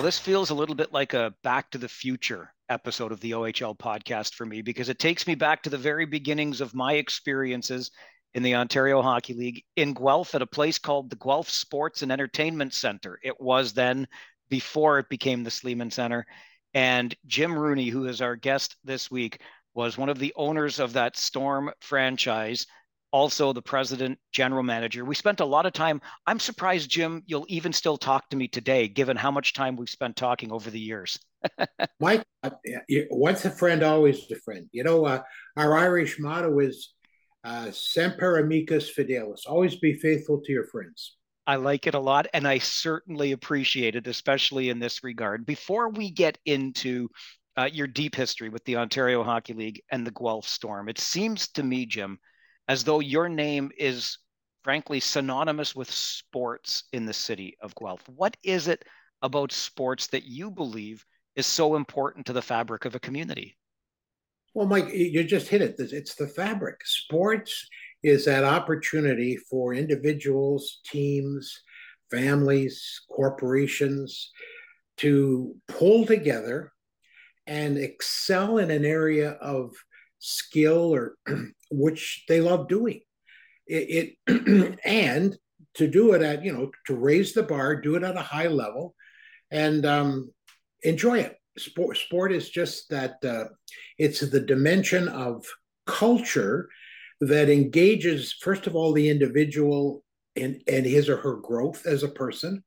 Well, this feels a little bit like a Back to the Future episode of the OHL podcast for me because it takes me back to the very beginnings of my experiences in the Ontario Hockey League in Guelph at a place called the Guelph Sports and Entertainment Center. It was then before it became the Sleeman Center. And Jim Rooney, who is our guest this week, was one of the owners of that Storm franchise, also the president, general manager. We spent a lot of time. I'm surprised, Jim, you'll even still talk to me today, given how much time we've spent talking over the years. Mike, uh, once a friend, always a friend. You know, uh, our Irish motto is uh, semper amicus fidelis, always be faithful to your friends. I like it a lot, and I certainly appreciate it, especially in this regard. Before we get into uh, your deep history with the Ontario Hockey League and the Guelph Storm. It seems to me, Jim, as though your name is frankly synonymous with sports in the city of Guelph. What is it about sports that you believe is so important to the fabric of a community? Well, Mike, you just hit it. It's the fabric. Sports is that opportunity for individuals, teams, families, corporations to pull together and excel in an area of skill or which they love doing. It, it and to do it at you know to raise the bar do it at a high level and um, enjoy it. Sport sport is just that uh, it's the dimension of culture that engages first of all the individual in and his or her growth as a person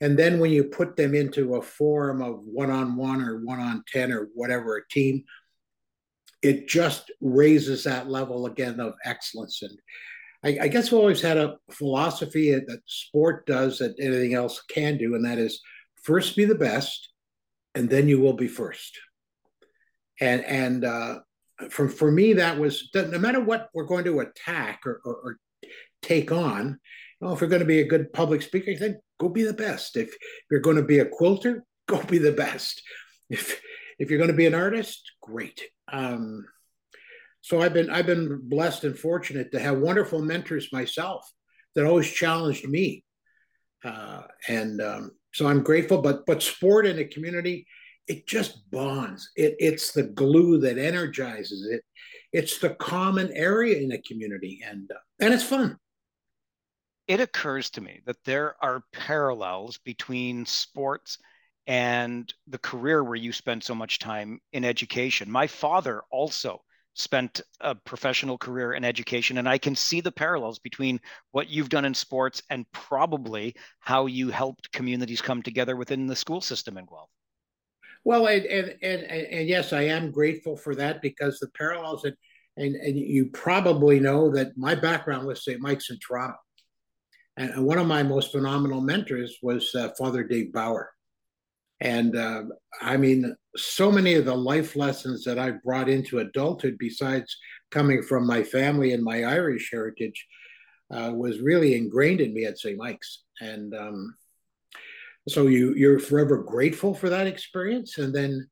and then when you put them into a forum of one on one or one on 10 or whatever a team, it just raises that level again of excellence. And I, I guess we always had a philosophy that sport does that anything else can do, and that is first be the best, and then you will be first. And and uh, for for me, that was no matter what we're going to attack or, or, or take on. You know, if you're going to be a good public speaker, then go be the best. If you're going to be a quilter, go be the best. If if you're going to be an artist, great. Um, so I've been I've been blessed and fortunate to have wonderful mentors myself that always challenged me, uh, and um, so I'm grateful. But but sport in a community, it just bonds. It it's the glue that energizes it. It's the common area in a community, and uh, and it's fun it occurs to me that there are parallels between sports and the career where you spend so much time in education. My father also spent a professional career in education, and I can see the parallels between what you've done in sports and probably how you helped communities come together within the school system in Guelph. Well, and and and, and yes, I am grateful for that because the parallels and and, and you probably know that my background was St. Mike's in Toronto. And one of my most phenomenal mentors was uh, Father Dave Bauer. And uh, I mean, so many of the life lessons that I brought into adulthood, besides coming from my family and my Irish heritage, uh, was really ingrained in me at St. Mike's. And um, so you you're forever grateful for that experience, and then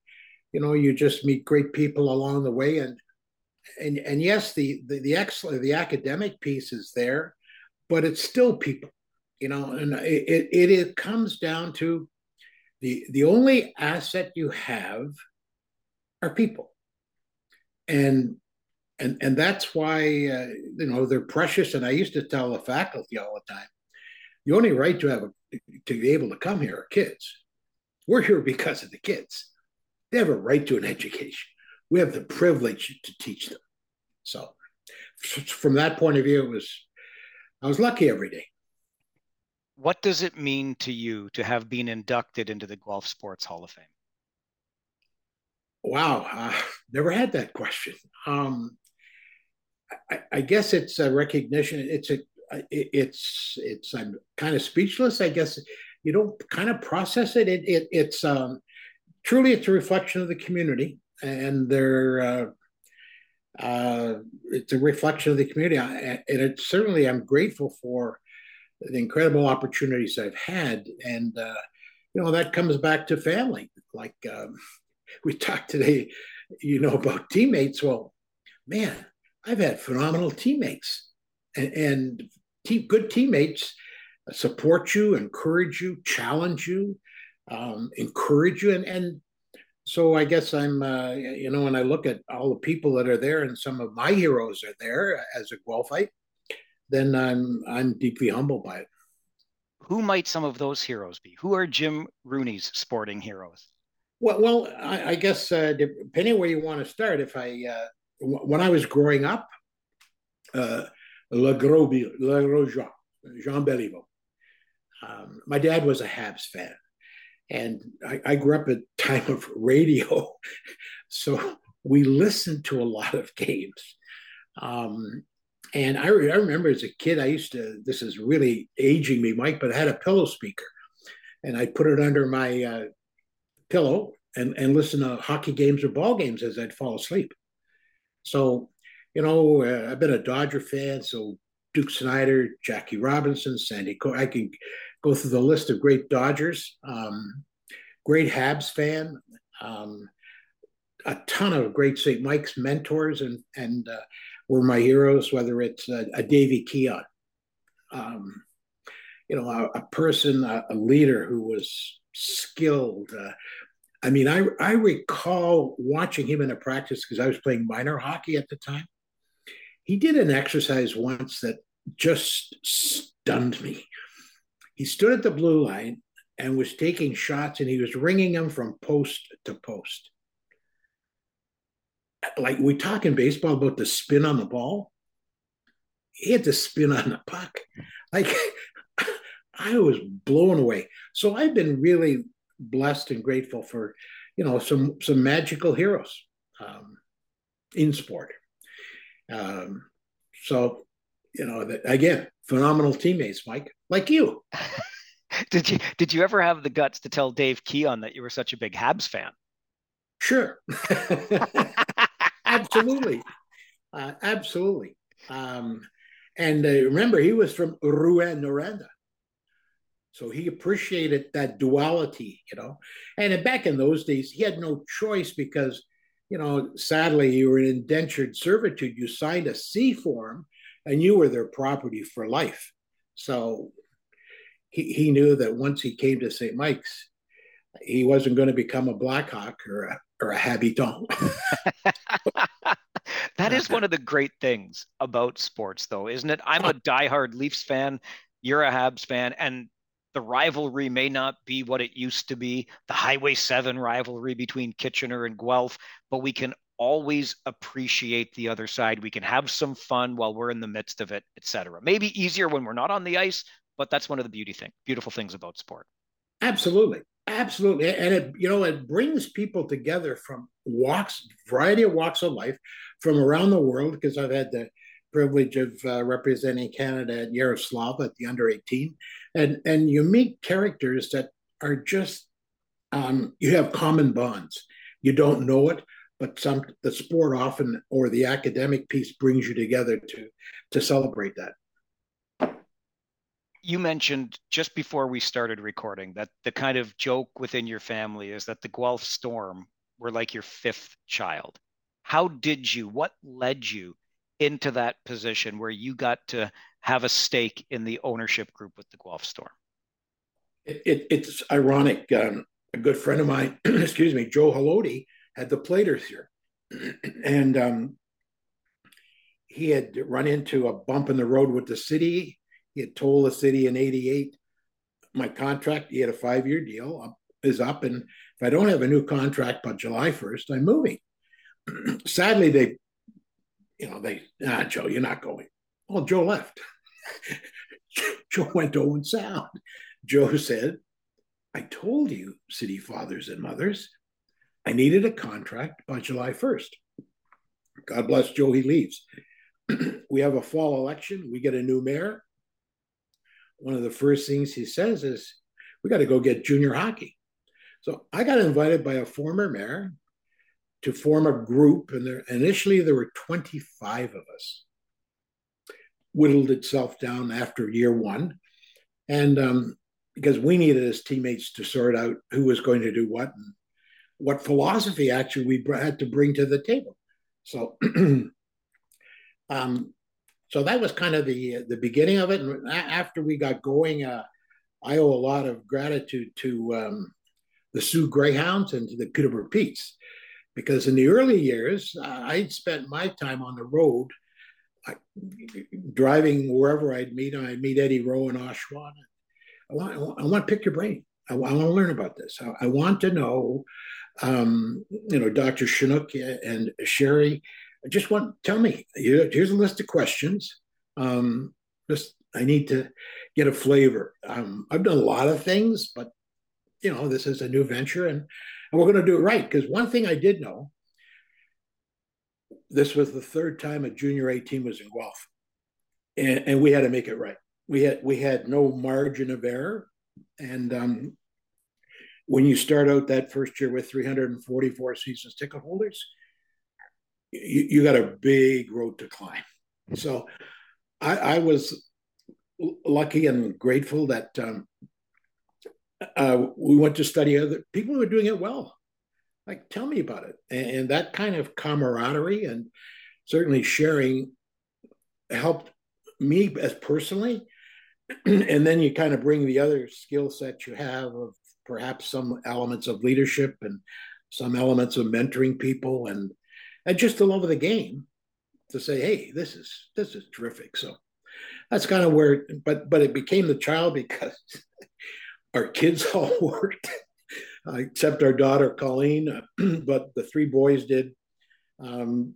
you know you just meet great people along the way. And and and yes, the the the excellent the academic piece is there, but it's still people, you know, and it, it, it comes down to the, the only asset you have are people. And and and that's why uh, you know they're precious. And I used to tell the faculty all the time, the only right to have a, to be able to come here are kids. We're here because of the kids. They have a right to an education. We have the privilege to teach them. So, from that point of view, it was I was lucky every day. What does it mean to you to have been inducted into the Guelph Sports Hall of Fame? Wow, uh, never had that question. Um, I, I, guess it's a recognition. It's a, it's, it's. I'm kind of speechless. I guess you don't kind of process it. It, it it's um, truly it's a reflection of the community and their uh, uh, it's a reflection of the community. And it certainly, I'm grateful for the incredible opportunities I've had. And, uh, you know, that comes back to family. Like um, we talked today, you know, about teammates. Well, man, I've had phenomenal teammates and, and team, good teammates support you, encourage you, challenge you, um, encourage you. And, and so I guess I'm, uh, you know, when I look at all the people that are there and some of my heroes are there as a Guelphite, then I'm I'm deeply humbled by it. Who might some of those heroes be? Who are Jim Rooney's sporting heroes? Well, well, I, I guess uh, depending where you want to start. If I uh, w- when I was growing up, uh, Le Gros, Le Gros Jean, Jean Beliveau. Um, my dad was a Habs fan, and I, I grew up at time of radio, so we listened to a lot of games. Um, and I, re- I, remember as a kid, I used to, this is really aging me, Mike, but I had a pillow speaker and I put it under my uh, pillow and, and listen to hockey games or ball games as I'd fall asleep. So, you know, uh, I've been a Dodger fan. So Duke Snider, Jackie Robinson, Sandy, Co- I can go through the list of great Dodgers, um, great Habs fan, um, a ton of great St. Mike's mentors and, and, uh, were my heroes, whether it's a, a Davy Keon, um, you know, a, a person, a, a, leader who was skilled. Uh, I mean, I, I recall watching him in a practice because I was playing minor hockey at the time. He did an exercise once that just stunned me. He stood at the blue line and was taking shots and he was ringing them from post to post like we talk in baseball about the spin on the ball. He had to spin on the puck. Like I was blown away. So I've been really blessed and grateful for, you know, some some magical heroes um, in sport. Um, so, you know, that, again, phenomenal teammates, Mike, like you. did you did you ever have the guts to tell Dave Keon that you were such a big Habs fan? Sure. absolutely, uh, absolutely. Um, and uh, remember, he was from Rouyn-Noranda. So he appreciated that duality, you know. And back in those days, he had no choice because, you know, sadly, you were in indentured servitude. You signed a C form and you were their property for life. So he, he knew that once he came to St. Mike's, he wasn't going to become a Blackhawk or a, or a habitant. that is one of the great things about sports, though, isn't it? I'm a oh. diehard Leafs fan. You're a Habs fan, and the rivalry may not be what it used to be the Highway 7 rivalry between Kitchener and Guelph, but we can always appreciate the other side. We can have some fun while we're in the midst of it, etc. Maybe easier when we're not on the ice, but that's one of the beauty thing, beautiful things about sport. Absolutely. Absolutely. And it, you know, it brings people together from walks, variety of walks of life from around the world, because I've had the privilege of uh, representing Canada at Yaroslavl at the under 18. And, and you meet characters that are just, um, you have common bonds. You don't know it, but some the sport often or the academic piece brings you together to to celebrate that you mentioned just before we started recording that the kind of joke within your family is that the Guelph Storm were like your fifth child. How did you, what led you into that position where you got to have a stake in the ownership group with the Guelph Storm? It, it, it's ironic. Um, a good friend of mine, excuse me, Joe Haloti, had the Platers here. and um, he had run into a bump in the road with the city he had told the city in 88, my contract, he had a five year deal, is up. And if I don't have a new contract by July 1st, I'm moving. Sadly, they, you know, they, ah, Joe, you're not going. Well, Joe left. Joe went to Owen Sound. Joe said, I told you, city fathers and mothers, I needed a contract by July 1st. God bless Joe, he leaves. we have a fall election. We get a new mayor one of the first things he says is, we got to go get junior hockey. So I got invited by a former mayor to form a group, and there, initially there were 25 of us. Whittled itself down after year one, and um, because we needed as teammates to sort out who was going to do what and what philosophy actually we had to bring to the table. So um, so that was kind of the the beginning of it. And after we got going, uh, I owe a lot of gratitude to um, the Soo Greyhounds and to the Peterborough Petes. Because in the early years, I'd spent my time on the road, I, driving wherever I'd meet. I'd meet Eddie Rowe in Oshawa. I want, I want to pick your brain. I, I want to learn about this. I, I want to know, um, you know, Dr. Chinook and Sherry. I just want tell me. Here's a list of questions. Um, just I need to get a flavor. Um, I've done a lot of things, but you know, this is a new venture, and, and we're going to do it right. Because one thing I did know, this was the third time a junior A team was in Guelph, and, and we had to make it right. We had we had no margin of error, and um, when you start out that first year with 344 season ticket holders, you, you got a big road to climb. So I, I was lucky and grateful that um, uh, we went to study other people who were doing it well. Like, tell me about it. And, and that kind of camaraderie and certainly sharing helped me as personally. and then you kind of bring the other skill sets you have of perhaps some elements of leadership and some elements of mentoring people and and just the love of the game to say, hey, this is this is terrific. So that's kind of where, but but it became the child because our kids all worked, uh, except our daughter Colleen, uh, but the three boys did. Um,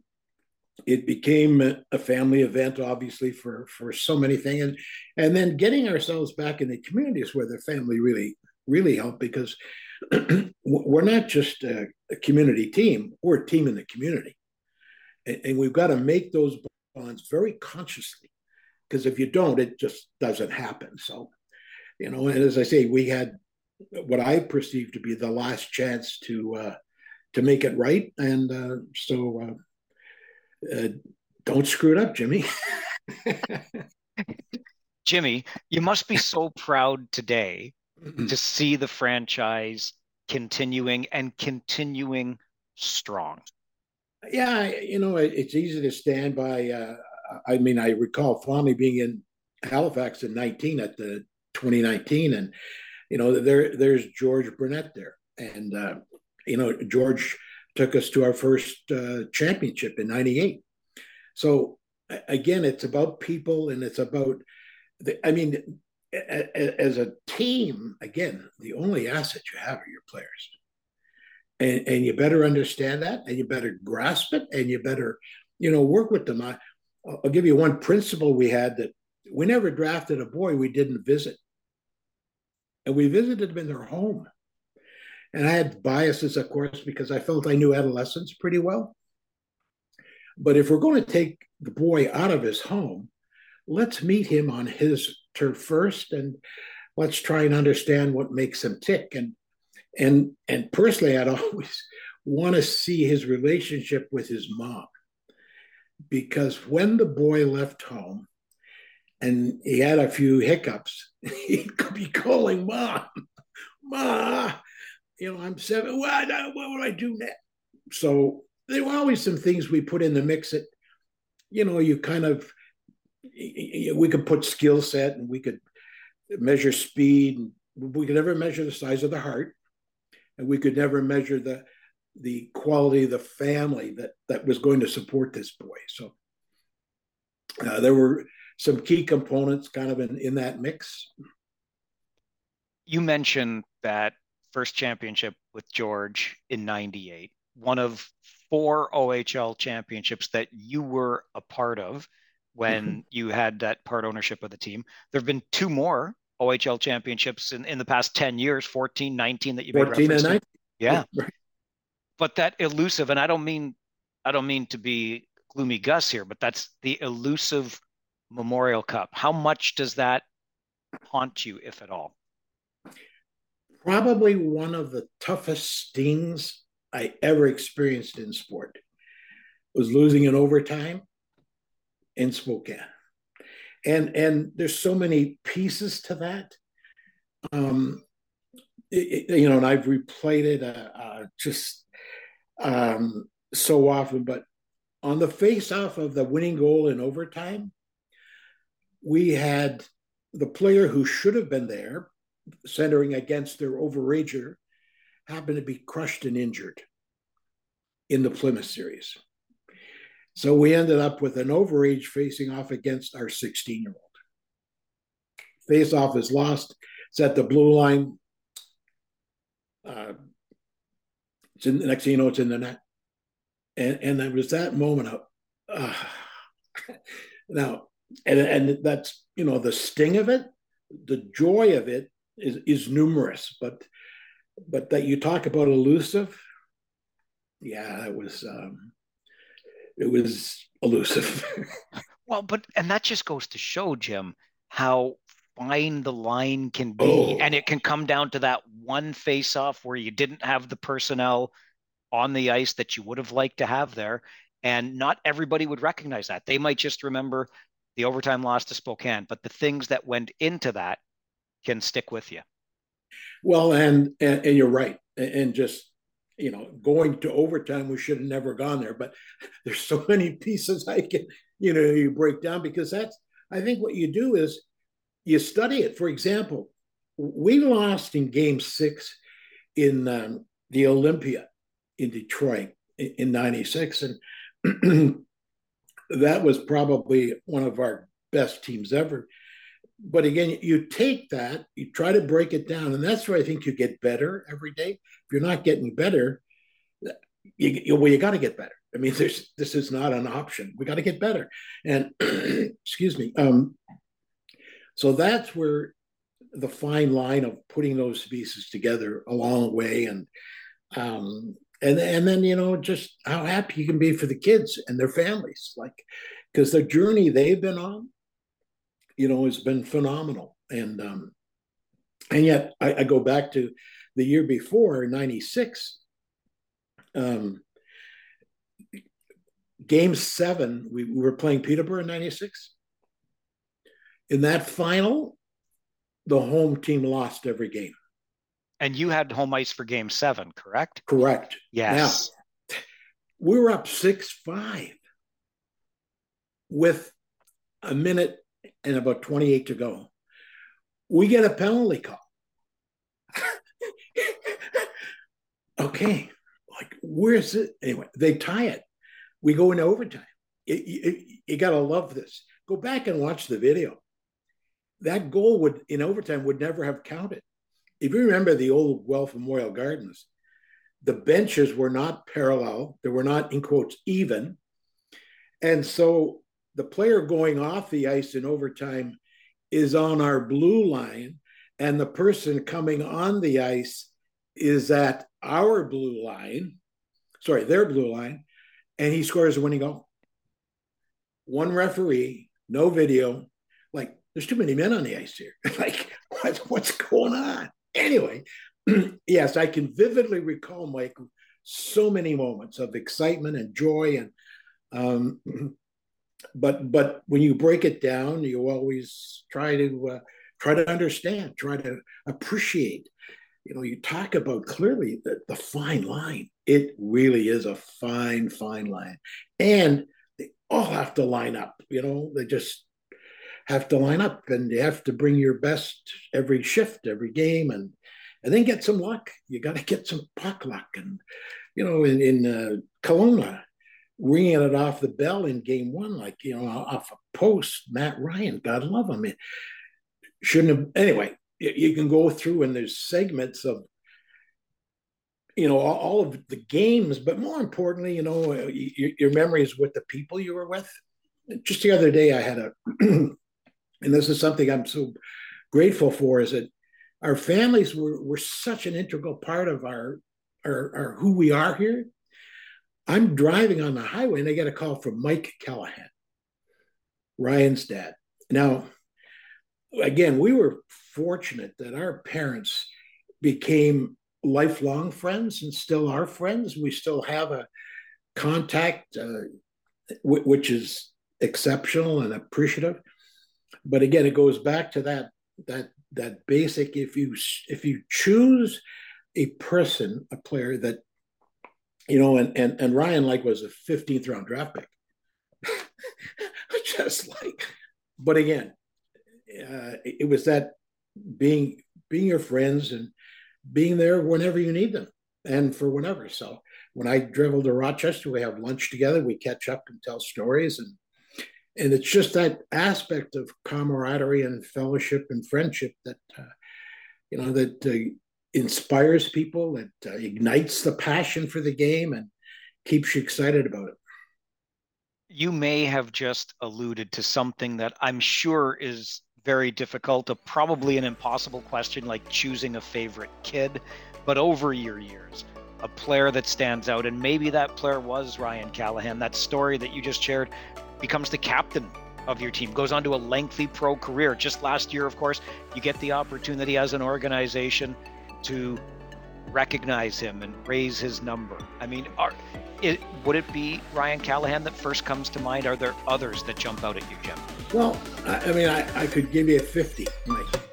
it became a family event, obviously, for for so many things, and and then getting ourselves back in the communities where the family really really helped because we're not just a, a, community team; we're a team in the community, and, and we've got to make those bonds very consciously, because if you don't, it just doesn't happen. So you know, and as I say, we had what I perceived to be the last chance to uh, to make it right, and uh, so uh, uh don't screw it up, Jimmy. Jimmy, you must be so proud today Mm-hmm. to see the franchise continuing and continuing strong. Yeah, you know, it's easy to stand by. Uh, I mean, I recall fondly being in Halifax in 19 at the 2019, and you know, there there's George Burnett there, and uh, you know, George took us to our first uh, championship in '98. So again, it's about people, and it's about. The, I mean, as a team, again, the only asset you have are your players. And, and you better understand that, and you better grasp it, and you better, you know, work with them. I, I'll give you one principle we had that we never drafted a boy we didn't visit and we visited them in their home. And I had biases, of course, because I felt I knew adolescents pretty well. But if we're going to take the boy out of his home, let's meet him on his turf first, and let's try and understand what makes him tick. And and and personally, I'd always want to see his relationship with his mom, because when the boy left home, and he had a few hiccups, he'd be calling mom, ma, you know, I'm seven. What, what would I do next? So there were always some things we put in the mix that, you know, you kind of, we could put skill set and we could measure speed. We could never measure the size of the heart, and we could never measure the the quality of the family that that was going to support this boy. So uh, there were some key components kind of in, in that mix. You mentioned that first championship with George in 98, one of four OHL championships that you were a part of when mm-hmm. you had that part ownership of the team. There have been two more OHL championships in, in the past 10 years, 14, 19 that you've been 14 and 19. Yeah. Right. But that elusive, and I don't mean I don't mean to be gloomy Gus here, but that's the elusive Memorial Cup. How much does that haunt you, if at all? Probably one of the toughest stings I ever experienced in sport was losing in overtime in Spokane. And and there's so many pieces to that. Um, it, you know, and I've replayed it uh, uh, just um, so often. But on the face-off of the winning goal in overtime, we had the player who should have been there centering against their overager happened to be crushed and injured in the Plymouth series. So we ended up with an overage facing off against our 16 year old. Face off is lost. It's at the blue line. Uh, it's in the next thing you know, it's in the net. And and it was that moment of uh, now and and that's you know the sting of it, the joy of it is is numerous, but but that you talk about elusive, yeah, that was um, it was elusive. well, but and that just goes to show, Jim, how fine the line can be, oh. and it can come down to that one face-off where you didn't have the personnel on the ice that you would have liked to have there, and not everybody would recognize that. They might just remember the overtime loss to Spokane, but the things that went into that can stick with you. Well, and and, and you're right, and just you know, going to overtime, we should have never gone there. But there's so many pieces I can, you know, you break down because that's, I think what you do is you study it. For example, we lost in game six in um, the Olympia in Detroit in, in 96. And that was probably one of our best teams ever. But again, you take that, you try to break it down, and that's where I think you get better every day. If you're not getting better, you, you well, you got to get better. I mean, there's this is not an option. We got to get better, and excuse me. Um, so that's where the fine line of putting those pieces together along the way, and um, and and then you know just how happy you can be for the kids and their families, like because the journey they've been on you know, has been phenomenal. And um, and yet I, I go back to the year before, '96. Um, game seven, we, we were playing Peterborough in '96. In that final, the home team lost every game. And you had home ice for game seven, correct? Correct. Yes. Now, we were up 6 5 with a minute and about 28 to go. We get a penalty call. okay, like where's it? Anyway, they tie it. We go into overtime. You got to love this. Go back and watch the video. That goal would in overtime would never have counted. If you remember the old Guelph Memorial Gardens, the benches were not parallel. They were not in quotes even. And so the player going off the ice in overtime is on our blue line, and the person coming on the ice is at our blue line, sorry, their blue line, and he scores a winning goal. One referee, no video. Like, there's too many men on the ice here. like, what's, what's going on? Anyway, yes, I can vividly recall, Mike, so many moments of excitement and joy and um, but but when you break it down, you always try to uh, try to understand, try to appreciate. You know, you talk about clearly the, the fine line. It really is a fine, fine line, and they all have to line up. You know, they just have to line up, and you have to bring your best every shift, every game, and and then get some luck. You got to get some puck luck, and you know, in in uh, Kelowna, ringing it off the bell in game one, like, you know, off a post, Matt Ryan, God love him. It shouldn't have, anyway, you can go through and there's segments of, you know, all, of the games, but more importantly, you know, your, your memories with the people you were with. Just the other day, I had a, and this is something I'm so grateful for, is that our families were, were such an integral part of our, our, our who we are here I'm driving on the highway and I get a call from Mike Callahan, Ryan's dad. Now, again, we were fortunate that our parents became lifelong friends and still are friends. We still have a contact, uh, w- which is exceptional and appreciative. But again, it goes back to that that that basic. If you if you choose a person, a player that you know, and and and Ryan like was a 15th round draft pick. Just like, but again, uh, it was that being being your friends and being there whenever you need them. and for whatever. So when I travel to Rochester, we have lunch together, we catch up and tell stories, and and it's just that aspect of camaraderie and fellowship and friendship that uh, you know that uh, inspires people, that uh, ignites the passion for the game, and keeps you excited about it. You may have just alluded to something that I'm sure is very difficult, a probably an impossible question like choosing a favorite kid. But over your years, a player that stands out, and maybe that player was Ryan Callahan. That story that you just shared becomes the captain of your team, goes on to a lengthy pro career. Just last year, of course, you get the opportunity as an organization to recognize him and raise his number. I mean, are, it, would it be Ryan Callahan that first comes to mind? Are there others that jump out at you, Jim? Well, I, I mean, I, I could give you a 50, Mike.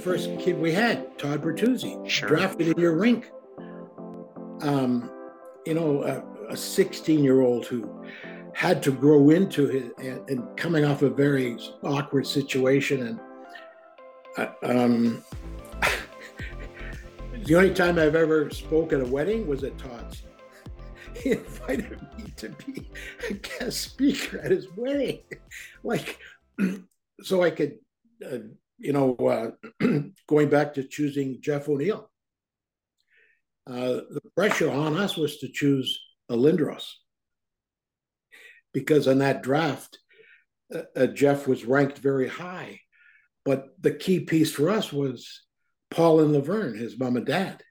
First kid we had, Todd Bertuzzi, sure. drafted in your rink. Um, you know, a 16 year old who had to grow into his and, and, coming off a very awkward situation. And uh, um, the only time I've ever spoke at a wedding was at Todd's. He invited me to be a guest speaker at his wedding, like so I could uh, you know, uh, going back to choosing Jeff O'Neill, uh, the pressure on us was to choose a Lindros because in that draft, uh, uh, Jeff was ranked very high. But the key piece for us was Paul and Laverne, his mom and dad,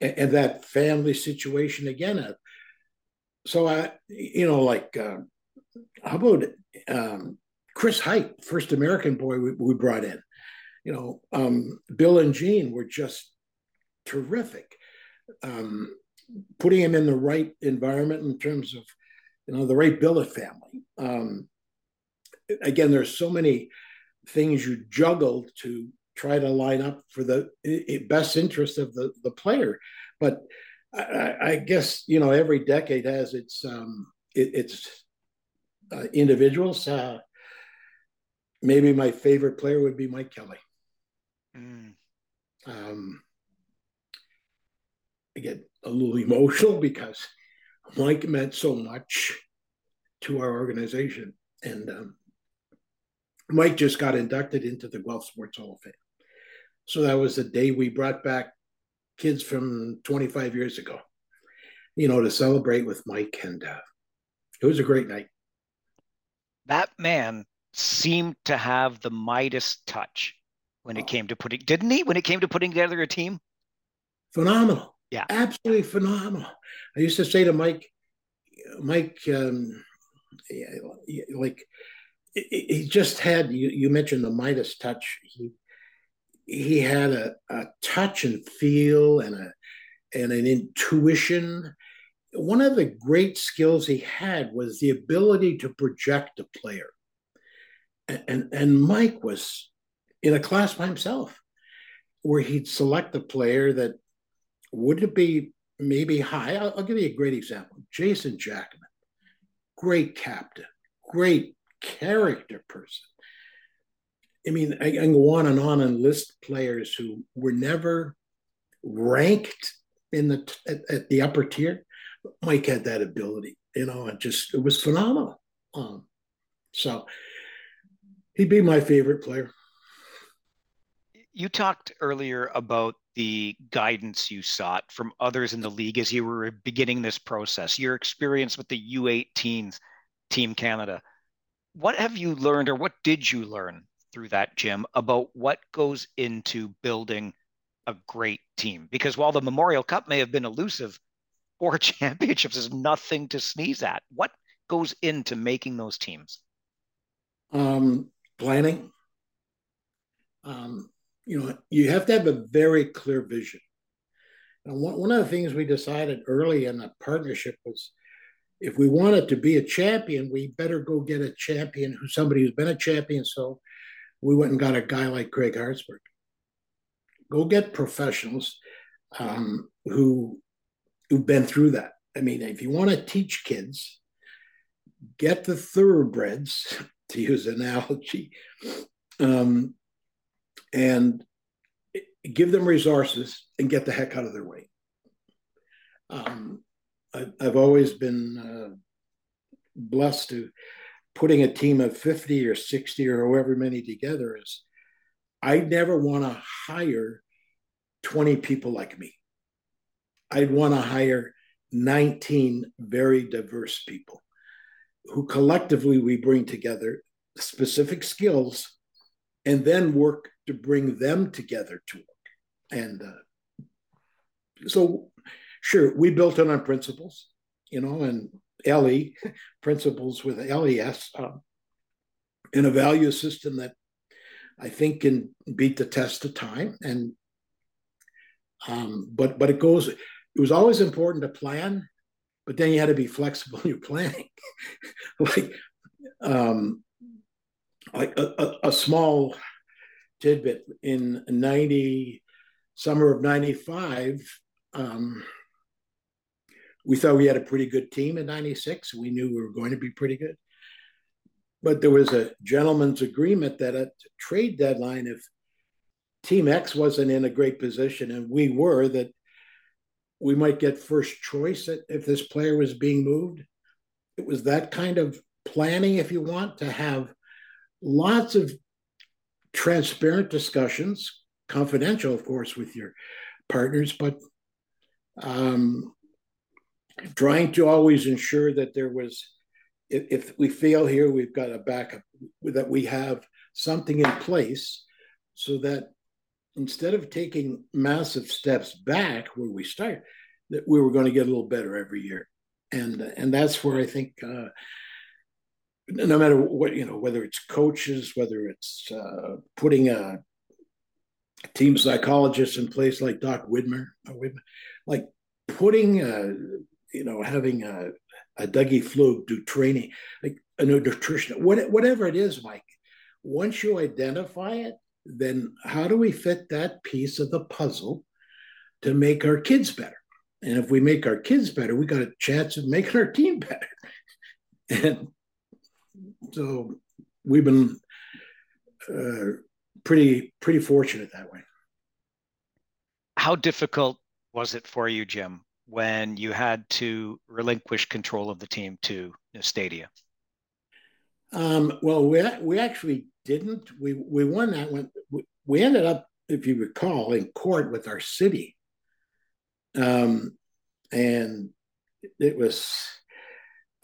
and, that family situation again. Uh, so I, you know, like, uh, how about um, Chris Hajt, first American boy we, we brought in. You know, um, Bill and Jean were just terrific. Um, putting him in the right environment in terms of, you know, the right billet family. Um, again, there's so many things you juggle to try to line up for the best interest of the, the player. But I, I guess, you know, every decade has its, um, it, its uh, individuals. Uh, maybe my favorite player would be Mike Kelly. Mm. Um, I get a little emotional because Mike meant so much to our organization. And um, Mike just got inducted into the Guelph Sports Hall of Fame. So that was the day we brought back kids from 25 years ago, you know, to celebrate with Mike. And uh, it was a great night. That man seemed to have the Midas touch when it came to putting, didn't he? When it came to putting together a team? Phenomenal. Yeah. Absolutely phenomenal. I used to say to Mike, Mike, um, like, he just had, you, you mentioned the Midas touch. He, he had a, a touch and feel and a, and an intuition. One of the great skills he had was the ability to project a player and and Mike was in a class by himself, where he'd select a player that wouldn't be maybe high. I'll, I'll give you a great example: Jason Jackman, great captain, great character person. I mean, I, I can go on and on and list players who were never ranked in the at, at the upper tier. Mike had that ability, you know, it just it was phenomenal. Um, so he'd be my favorite player. You talked earlier about the guidance you sought from others in the league as you were beginning this process, your experience with the U18s Team Canada. What have you learned, or what did you learn through that, Jim, about what goes into building a great team? Because while the Memorial Cup may have been elusive, four championships is nothing to sneeze at. What goes into making those teams? Um, planning. Um, you know, you have to have a very clear vision. And one, one of the things we decided early in the partnership was if we wanted to be a champion, we better go get a champion who somebody who's been a champion. So we went and got a guy like Craig Hartsburg. go get professionals um, who who've been through that. I mean, if you want to teach kids, get the thoroughbreds, to use analogy, um, and give them resources and get the heck out of their way. Um, I, have always been uh, blessed to putting a team of 50 or 60 or however many together is I never want to hire 20 people like me. I'd want to hire 19 very diverse people who collectively we bring together specific skills and then work to bring them together to work. And uh, so, sure, we built it on principles, you know, and LE principles with LES um, in a value system that I think can beat the test of time. And um, but but it goes. It was always important to plan, but then you had to be flexible in your planning. like um, like a, a, a small tidbit in ninety summer of ninety five. Um, we thought we had a pretty good team in 96. We knew we were going to be pretty good. But there was a gentleman's agreement that at trade deadline, if Team X wasn't in a great position and we were, that we might get first choice if this player was being moved. It was that kind of planning, if you want, to have lots of transparent discussions, confidential, of course, with your partners, but um, trying to always ensure that there was, if, if we fail here, we've got a backup, that we have something in place so that instead of taking massive steps back where we start, that we were going to get a little better every year. And, and that's where I think, uh, no matter what, you know, whether it's coaches, whether it's uh, putting a team psychologist in place like Doc Widmer, Widmer like putting uh, you know, having a, a Dougie Flug do training, like a nutrition, what, whatever it is, Mike. Once you identify it, then how do we fit that piece of the puzzle to make our kids better? And if we make our kids better, we got a chance of making our team better. And so we've been uh, pretty pretty fortunate that way. How difficult was it for you, Jim, when you had to relinquish control of the team to Stadia? Um, well, we we actually didn't. We we won that one. We, ended up, if you recall, in court with our city, um, and it was.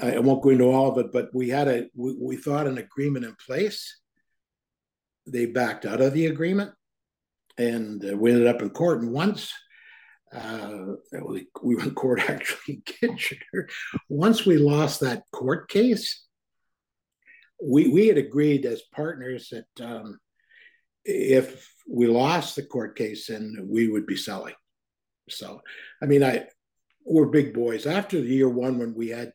I won't go into all of it, but we had a we, we thought an agreement in place. They backed out of the agreement, and uh, we ended up in court. And once uh, we, we went court actually in Kitchener. Once we lost that court case, we, we had agreed as partners that um, if we lost the court case, then we would be selling. So, I mean, I we're big boys. After the year one, when we had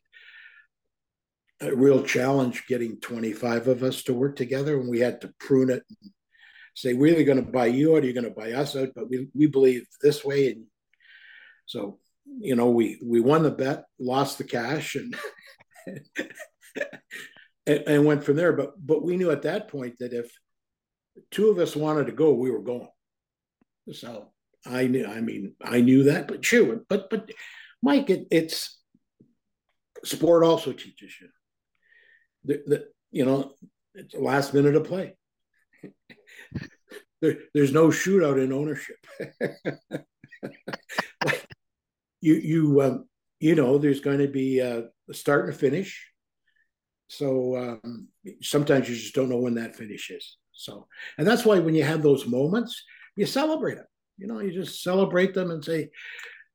a real challenge getting 25 of us to work together, and we had to prune it and say, we're either going to buy you or you're going to buy us out, but we, we believe this way, and so, you know, we we won the bet, lost the cash, and and, and went from there. But but we knew at that point that if two of us wanted to go, we were going. So I knew. I mean, I knew that, but sure. But but Mike, it, it's sport also teaches you that, that you know it's the last minute of play. there, there's no shootout in ownership. you you um, you know there's going to be a, a start and a finish. So um, sometimes you just don't know when that finish is. So and that's why when you have those moments, you celebrate them. You know, you just celebrate them and say,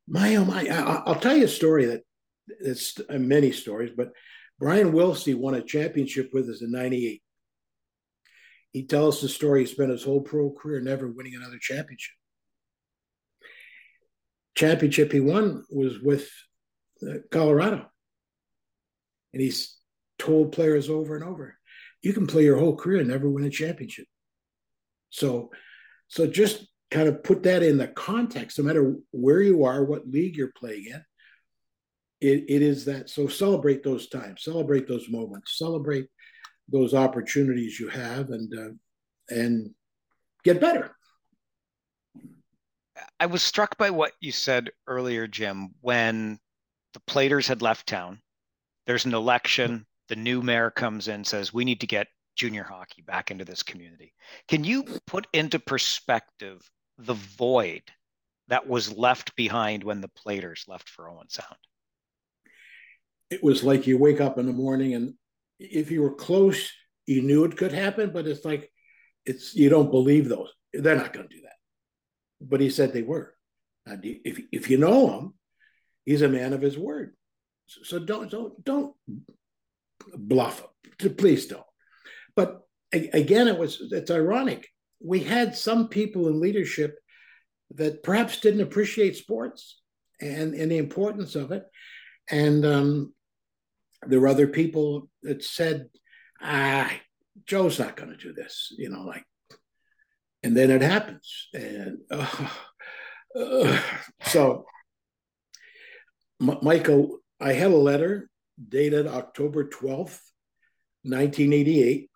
"My oh my!" I, will tell you a story that it's uh, many stories, but Brian Willsie won a championship with us in '98. He tells the story. He spent his whole pro career never winning another championship championship he won was with uh, Colorado. And he's told players over and over, you can play your whole career and never win a championship. So, so just kind of put that in the context, no matter where you are, what league you're playing in. It, it is that. So celebrate those times, celebrate those moments, celebrate those opportunities you have, and uh, and get better. I was struck by what you said earlier, Jim, when the Platers had left town. There's an election. The new mayor comes in, says, We need to get junior hockey back into this community. Can you put into perspective the void that was left behind when the Platers left for Owen Sound? It was like you wake up in the morning and if you were close, you knew it could happen, but it's like it's you don't believe those. They're not going to do that. But he said they were. And if if you know him, he's a man of his word. So don't don't don't bluff. Please don't. But again, it was it's ironic. We had some people in leadership that perhaps didn't appreciate sports and, and the importance of it. And um, there were other people that said, ah, Joe's not going to do this, you know, like, and then it happens. And uh, uh, so, M- Michael, I had a letter dated October 12th, 1988,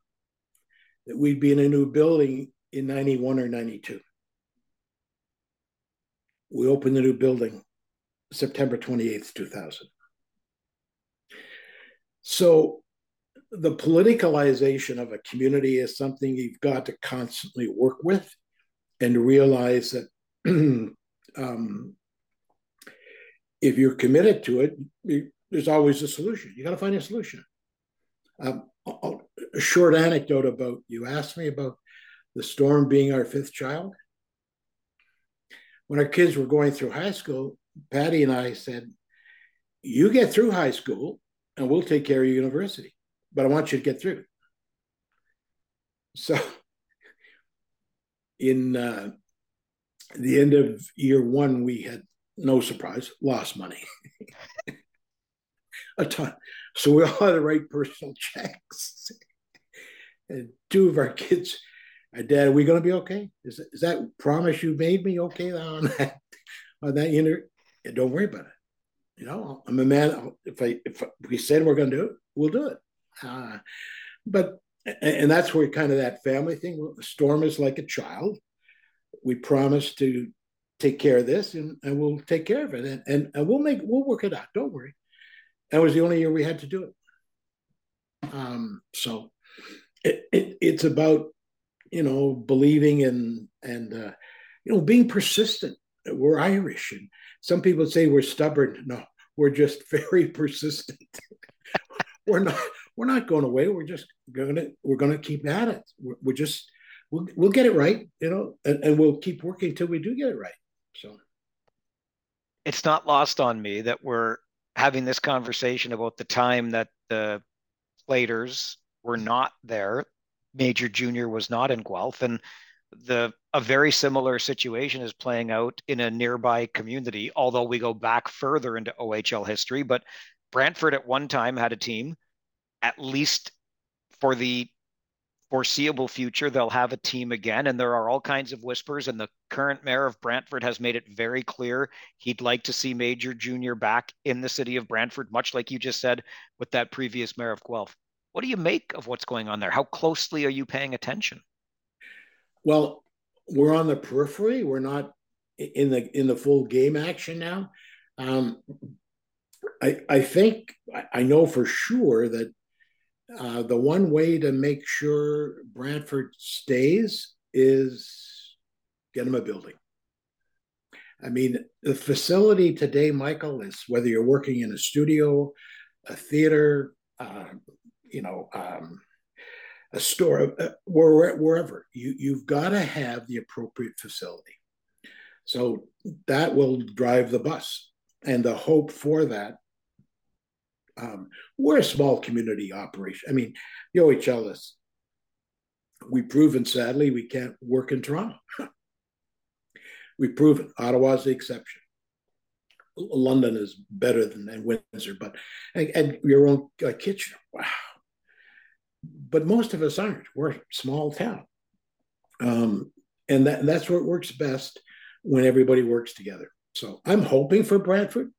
that we'd be in a new building in 91 or 92. We opened the new building September 28th, 2000. So the politicalization of a community is something you've got to constantly work with and realize that um, if you're committed to it, there's always a solution. You got to find a solution. Um, a short anecdote about you asked me about the storm being our fifth child. When our kids were going through high school, Patty and I said, You get through high school and we'll take care of your university, but I want you to get through. So, in uh, the end of year one, we had no surprise, lost money. a ton. So we all had to write personal checks. and two of our kids, dad, are we going to be okay? Is, is that promise you made me okay on that on that unit? Yeah, don't worry about it. You know, I'm a man. If I if we said we're going to do it, we'll do it. Uh, but and that's where kind of that family thing. Storm is like a child. We promise to take care of this, and, and we'll take care of it, and, and and we'll make we'll work it out. Don't worry. That was the only year we had to do it. Um, so it, it, it's about you know believing and and uh, you know being persistent. We're Irish, and some people say we're stubborn. No, we're just very persistent. we're not we're not going away. We're just gonna we're gonna keep at it. We're, we're just we'll we'll get it right, you know, and, and we'll keep working till we do get it right. So it's not lost on me that we're having this conversation about the time that the Platers were not there. Major Junior was not in Guelph, and the a very similar situation is playing out in a nearby community. Although we go back further into OHL history, but Brantford at one time had a team. At least for the foreseeable future, they'll have a team again. And there are all kinds of whispers. And the current mayor of Brantford has made it very clear he'd like to see Major Junior back in the city of Brantford, much like you just said with that previous mayor of Guelph. What do you make of what's going on there? How closely are you paying attention? Well, we're on the periphery. We're not in the in the full game action now. Um, I I think I know for sure that uh, the one way to make sure Brantford stays is get them a building. I mean, the facility today, Michael, is whether you're working in a studio, a theater, uh, you know, um, a store, uh, wherever you you've got to have the appropriate facility. So that will drive the bus, and the hope for that um, we're a small community operation. I mean, the OHL is, we've proven, sadly, we can't work in Toronto. we've proven Ottawa's the exception. London is better than and Windsor, but and, and your own uh, Kitchener, wow. But most of us aren't. We're a small town. Um, And, that, that's what works best when everybody works together. So I'm hoping for Brantford.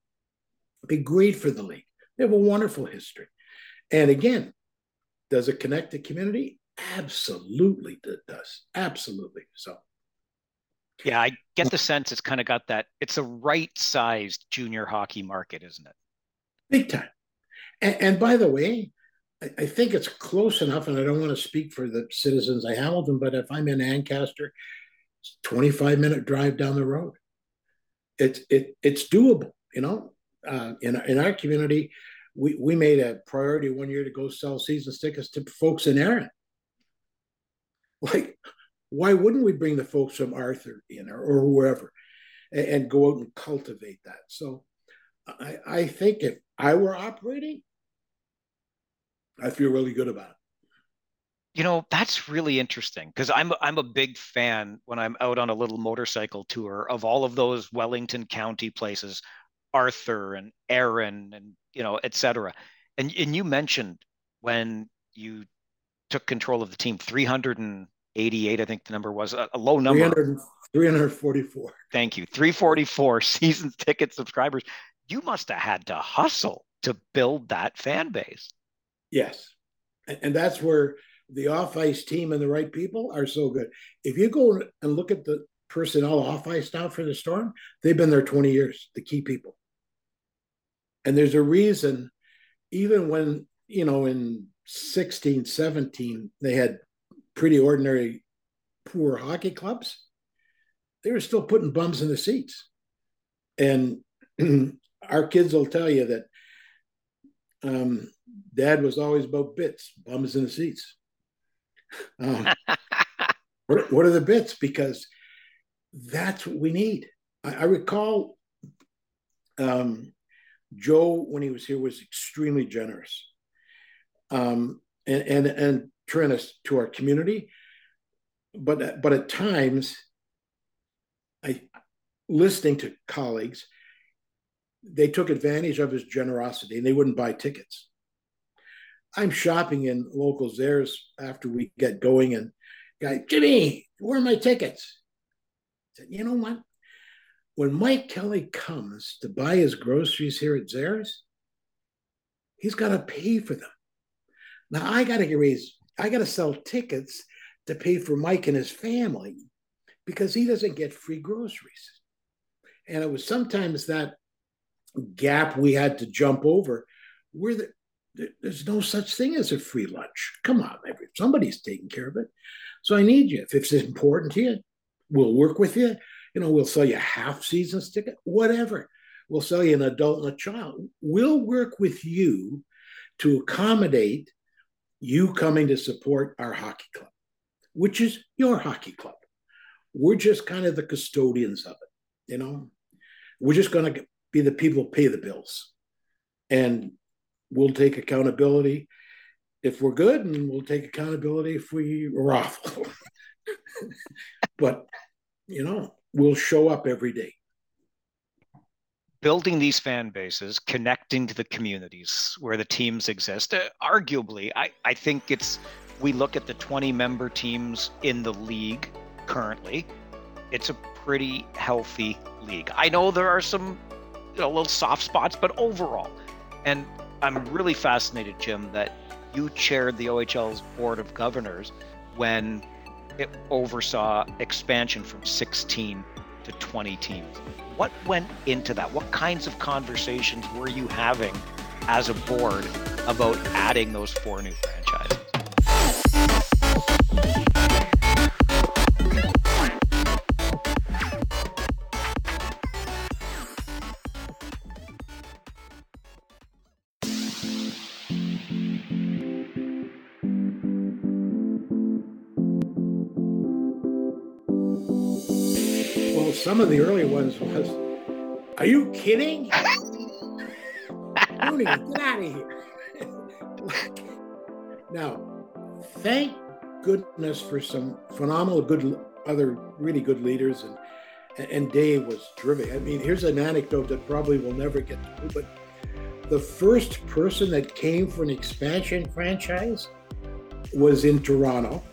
It'd be great for the league. They have a wonderful history. And again, does it connect the community? Absolutely, it does. Absolutely. So, yeah, I get the sense it's kind of got that. It's a right-sized junior hockey market, isn't it? Big time. And, and by the way, I, I, think it's close enough, and I don't want to speak for the citizens of Hamilton, but if I'm in Ancaster, it's 25 minute drive down the road. It's it it's doable, you know. Uh, in in our community, we we made a priority one year to go sell season tickets to folks in Erin. Like, why wouldn't we bring the folks from Arthur in or, or whoever, and, and go out and cultivate that? So, I I think if I were operating, I feel really good about it. You know, that's really interesting because I'm I'm a big fan when I'm out on a little motorcycle tour of all of those Wellington County places, Arthur and Erin and you know, et cetera. And and you mentioned when you took control of the team, 388, I think the number was a, a low number. 300, 344. Thank you. 344 season ticket subscribers. You must have had to hustle to build that fan base. Yes. And that's where the off ice team and the right people are so good. If you go and look at the personnel off ice now for the Storm, they've been there 20 years, the key people. And there's a reason, even when, you know, in 16, 17, they had pretty ordinary, poor hockey clubs, they were still putting bums in the seats. And our kids will tell you that um, dad was always about bits, bums in the seats. Um, what, what, are the bits? Because that's what we need. I, I recall um, Joe, when he was here, was extremely generous um, and, and, and turn us to our community. But, but at times, I listening to colleagues, they took advantage of his generosity and they wouldn't buy tickets. I'm shopping in local Zehrs after we get going, and guy, Jimmy, where are my tickets? Said, you know what? When Mike Kelly comes to buy his groceries here at Zehrs, he's got to pay for them. Now I got to raise, I got to sell tickets to pay for Mike and his family because he doesn't get free groceries. And it was sometimes that gap we had to jump over where the, there's no such thing as a free lunch. Come on, somebody's taking care of it. So I need you. If it's important to you, we'll work with you. You know, we'll sell you a half season ticket, whatever. We'll sell you an adult and a child. We'll work with you to accommodate you coming to support our hockey club, which is your hockey club. We're just kind of the custodians of it, you know. We're just going to be the people who pay the bills. And we'll take accountability if we're good, and we'll take accountability if we are awful. but, you know, we'll show up every day. Building these fan bases, connecting to the communities where the teams exist. Uh, arguably, I, I think it's, we look at the 20 member teams in the league currently, it's a pretty healthy league. I know there are some you know, little soft spots, but overall, and I'm really fascinated, Jim, that you chaired the OHL's board of governors when it oversaw expansion from 16 to 20 teams. What went into that? What kinds of conversations were you having as a board about adding those four new franchises? Some of the early ones was, "Are you kidding? Rooney, get out of here!" now, thank goodness for some phenomenal, good, other really good leaders, and and Dave was terrific. I mean, here's an anecdote that probably will never get to, but the first person that came for an expansion franchise was in Toronto,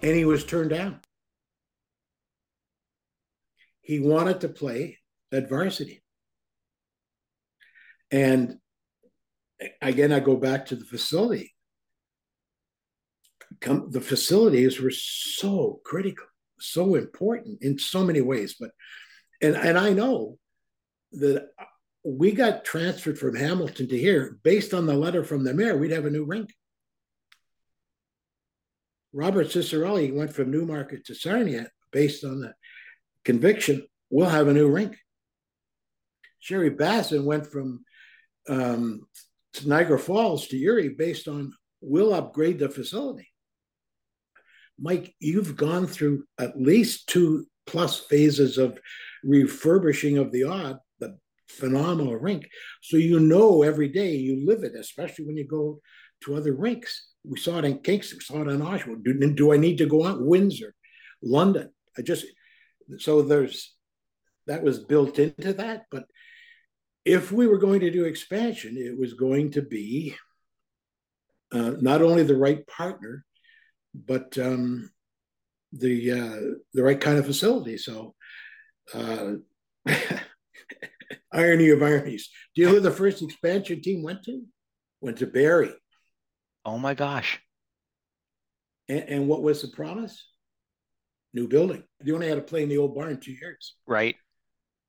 and he was turned down he wanted to play at varsity. And again, I go back to the facility. Come, the facilities were so critical, so important in so many ways. But and and I know that we got transferred from Hamilton to here based on the letter from the mayor. We'd have a new rink. Robert Ciccarelli went from Newmarket to Sarnia based on the conviction. We'll have a new rink. Sherry Bassin went from um, Niagara Falls to Erie based on we'll upgrade the facility. Mike, you've gone through at least two plus phases of refurbishing of the Aud, the phenomenal rink. So you know every day you live it, especially when you go to other rinks. We saw it in Kingston, we saw it in Oshawa. Do, do I need to go out Windsor, London? I just so there's that was built into that, but if we were going to do expansion, it was going to be uh, not only the right partner, but um, the uh, the right kind of facility. So, uh, irony of ironies. Do you know who the first expansion team went to? Went to Barrie. Oh my gosh! And, and what was the promise? New building. They only had to play in the old barn two years. Right.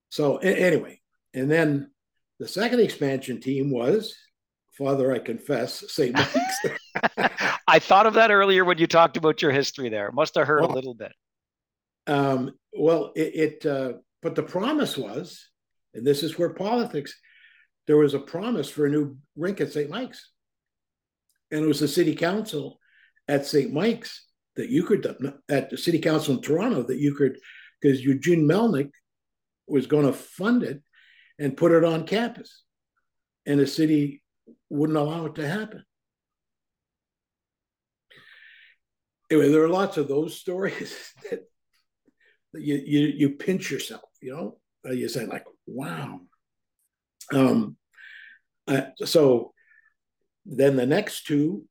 So a- anyway, and then the second expansion team was, Father, I confess, St. Mike's. I thought of that earlier when you talked about your history there. Must have hurt well, a little bit. Um, well, it, it uh, but the promise was, and this is where politics, there was a promise for a new rink at St. Mike's. And it was the city council at St. Mike's that you could, at the city council in Toronto, that you could, because Eugene Melnyk was going to fund it and put it on campus. And the city wouldn't allow it to happen. Anyway, there are lots of those stories that, you, you you pinch yourself, you know. You say like, "Wow." Um, uh, so then the next two,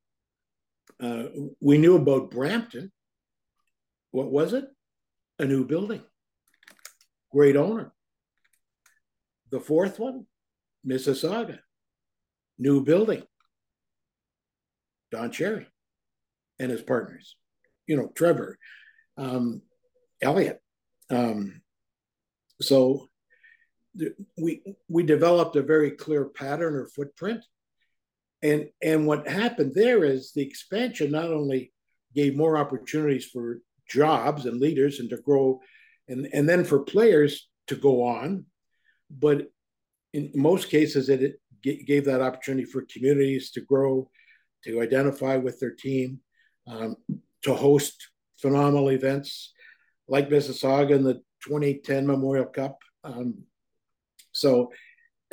uh, we knew about Brampton. What was it? A new building. Great owner. The fourth one, Mississauga, new building. Don Cherry and his partners, you know, Trevor, um, Elliot. Um, so th- we we developed a very clear pattern or footprint, and and what happened there is the expansion not only gave more opportunities for jobs and leaders and to grow, and and then for players to go on but in most cases, it gave that opportunity for communities to grow, to identify with their team, um, to host phenomenal events like Mississauga and the 2010 Memorial Cup. Um, so,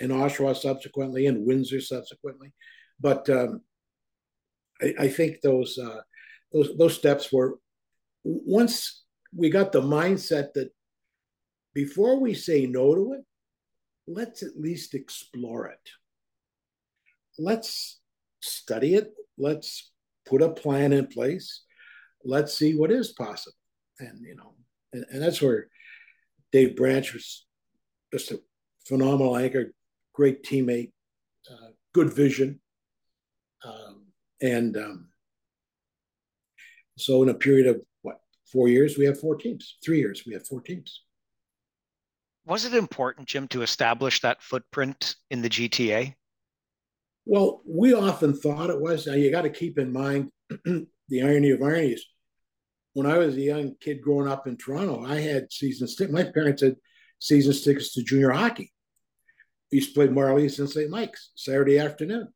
in Oshawa subsequently, and Windsor subsequently, but um, I, I, think those uh, those those steps were once we got the mindset that before we say no to it, let's at least explore it. Let's study it. Let's put a plan in place. Let's see what is possible. And, you know, and, and that's where Dave Branch was just a phenomenal anchor, great teammate, uh, good vision. Um, and um, so, in a period of what, four years, we have four teams. Three years, we have four teams was it important, Jim, to establish that footprint in the GTA? Well, we often thought it was. Now you got to keep in mind the irony of ironies. When I was a young kid growing up in Toronto, I had season tickets. My parents had season tickets to junior hockey. Used to play Marlies and St. Mike's Saturday afternoon.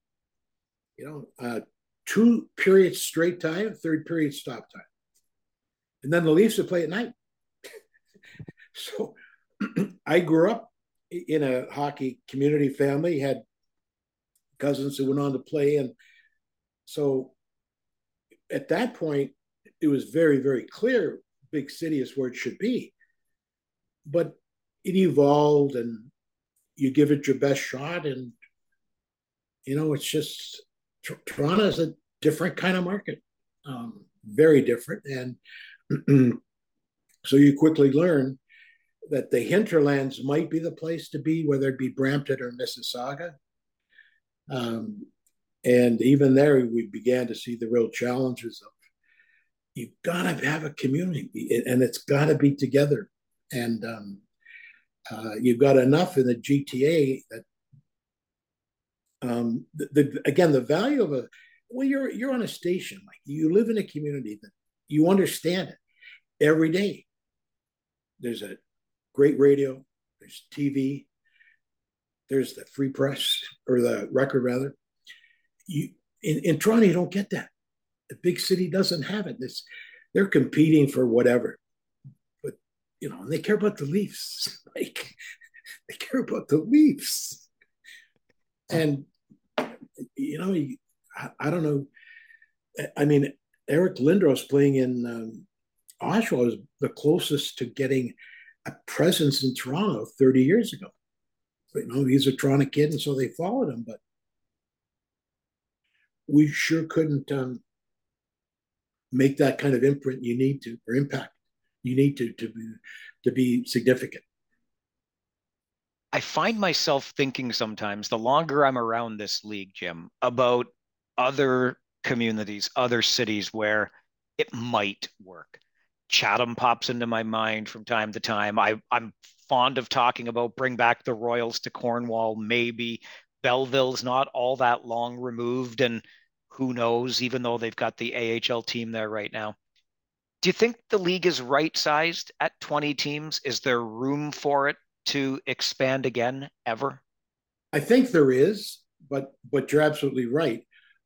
You know, uh, two periods straight time, third period stop time. And then the Leafs would play at night. so I grew up in a hockey community family, had cousins who went on to play. And so at that point, it was very, very clear big city is where it should be. But it evolved and you give it your best shot. And, you know, it's just Toronto is a different kind of market, um, very different. And so you quickly learn that the hinterlands might be the place to be, whether it be Brampton or Mississauga. Um, and even there, we began to see the real challenges of you've got to have a community and it's got to be together. And um, uh, you've got enough in the GTA that, um, the, the, again, the value of a, well, you're, you're on a station, like you live in a community that you understand it every day. There's a great radio, there's TV, there's the free press or the record rather. You in, in Toronto, you don't get that. The big city doesn't have it. It's, they're competing for whatever, you know and they care about the Leafs. Like they care about the Leafs, and you know I, I don't know. I mean, Eric Lindros playing in um, Oshawa is the closest to getting a presence in Toronto 30 years ago. But, you know, he's a Toronto kid, and so they followed him. But we sure couldn't um, make that kind of imprint you need to, or impact you need to to be, to be significant. I find myself thinking sometimes, the longer I'm around this league, Jim, about other communities, other cities where it might work. Chatham pops into my mind from time to time. I, I'm fond of talking about bring back the Royals to Cornwall, maybe. Belleville's not all that long removed, and who knows, even though they've got the AHL team there right now. Do you think the league is right sized at 20 teams? Is there room for it to expand again ever? I think there is, but but you're absolutely right.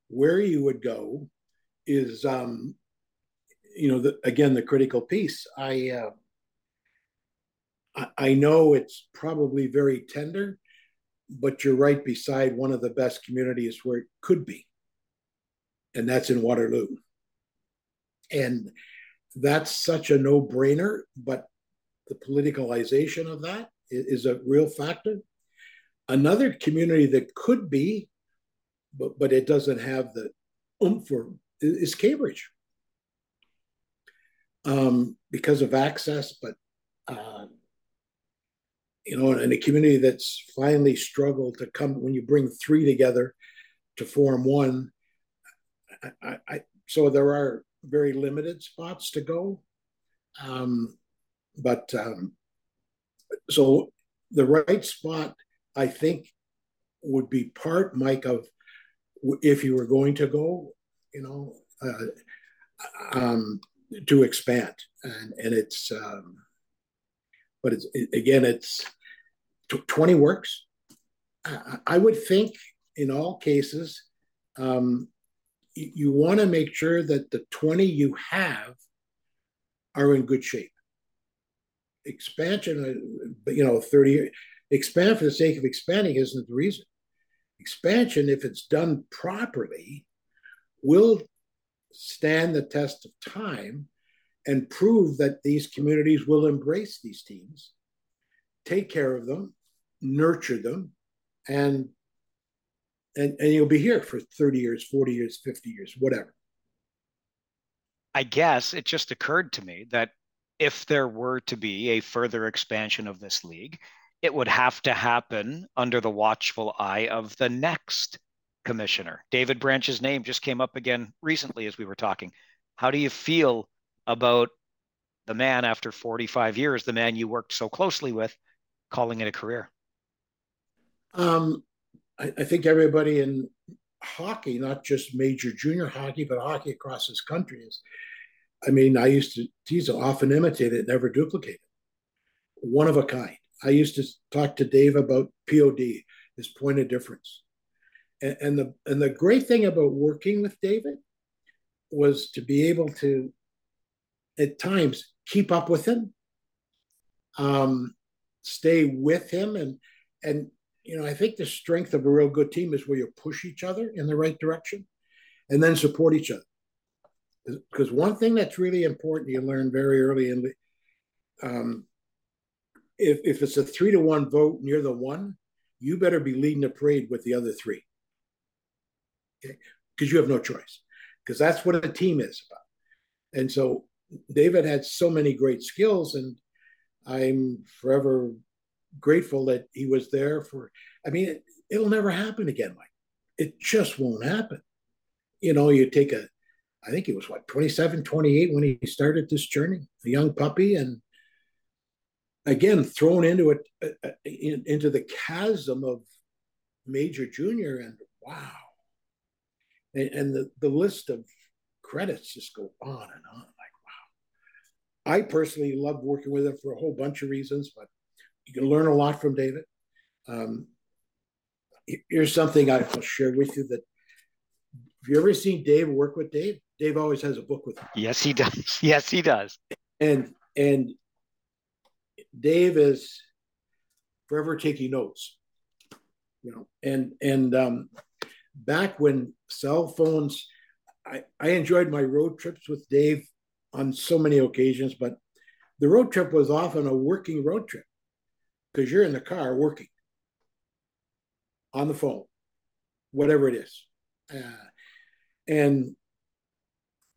Where you would go is um, you know, the, again, the critical piece. I, uh, I, I know it's probably very tender, but you're right beside one of the best communities where it could be, and that's in Waterloo. And that's such a no-brainer, but the politicalization of that is, a real factor. Another community that could be, but but it doesn't have the oomph for is Cambridge um, because of access, but uh, you know, in a community that's finally struggled to come when you bring three together to form one. I, I, so there are very limited spots to go, um, but um, so the right spot, I think, would be part, Mike, of if you were going to go, you know, uh, um, to expand, and and it's um, but it's it, again it's t- twenty works. I, I, would think in all cases, um, you, want to make sure that the twenty you have are in good shape. Expansion, uh, you know, thirty expand for the sake of expanding isn't the reason. Expansion, if it's done properly, will stand the test of time and prove that these communities will embrace these teams, take care of them, nurture them, and and, and you'll be here for 30 years, 40 years, 50 years, whatever. I guess it just occurred to me that if there were to be a further expansion of this league, it would have to happen under the watchful eye of the next commissioner. David Branch's name just came up again recently as we were talking. How do you feel about the man after 45 years, the man you worked so closely with, calling it a career? Um, I, I think everybody in hockey, not just major junior hockey, but hockey across this country is. I mean, I used to tease often imitate it, never duplicate it. One of a kind. I used to talk to Dave about POD, his point of difference. And, and the and the great thing about working with David was to be able to, at times, keep up with him, um, stay with him, and and you know I think the strength of a real good team is where you push each other in the right direction, and then support each other. Because one thing that's really important you learn very early in, the um, if if it's a three to one vote and you're the one, you better be leading the parade with the other three okay? Because you have no choice, because that's what a team is about. And so David had so many great skills, and I'm forever grateful that he was there for. I mean, it, it'll never happen again, Mike. It just won't happen. You know, you take a, I think he was what, 27, 28 when he started this journey, a young puppy, and again, thrown into it, uh, uh into the chasm of major junior, and wow. And, and the, the list of credits just go on and on. Like, wow. I personally loved working with him for a whole bunch of reasons, but you can learn a lot from David. Um, here's something I'll share with you that have you ever seen Dave work with Dave? Dave always has a book with him. Yes, he does. Yes, he does. And and Dave is forever taking notes. You know, and and um, back when cell phones, I, I enjoyed my road trips with Dave on so many occasions, but the road trip was often a working road trip because you're in the car working on the phone, whatever it is. Uh, and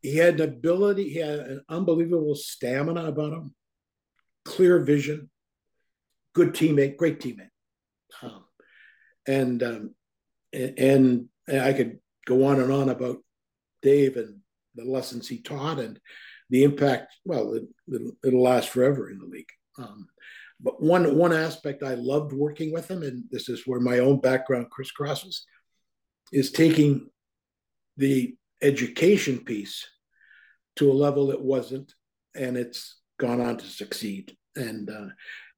he had an ability, he had an unbelievable stamina about him, clear vision, good teammate, great teammate. Um, and, um, and, and I could go on and on about Dave and the lessons he taught and the impact. Well, it, will last forever in the league. Um, but one one aspect I loved working with him, and this is where my own background crisscrosses, is taking the education piece to a level it wasn't, and it's gone on to succeed. And uh,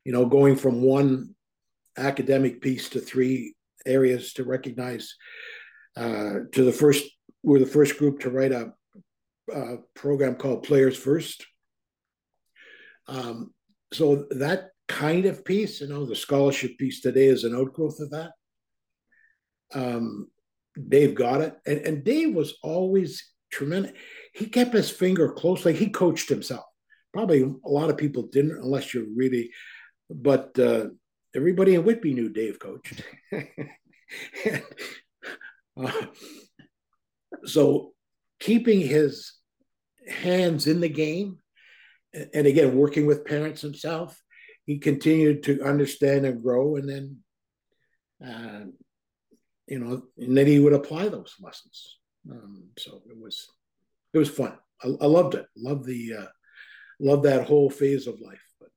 you know, going from one academic piece to three areas to recognize uh, to the first we're the first group to write a, a program called Players First. Um, so that kind of piece, you know, the scholarship piece today is an outgrowth of that. Um, Dave got it, and, and Dave was always tremendous. He kept his finger close, like he coached himself. Probably a lot of people didn't, unless you're really. But uh, everybody in Whitby knew Dave coached. and, uh, so keeping his hands in the game, and again working with parents himself, he continued to understand and grow, and then, uh, you know, and then he would apply those lessons. Um, so it was, it was fun. I, I loved it. Loved the, uh, loved that whole phase of life but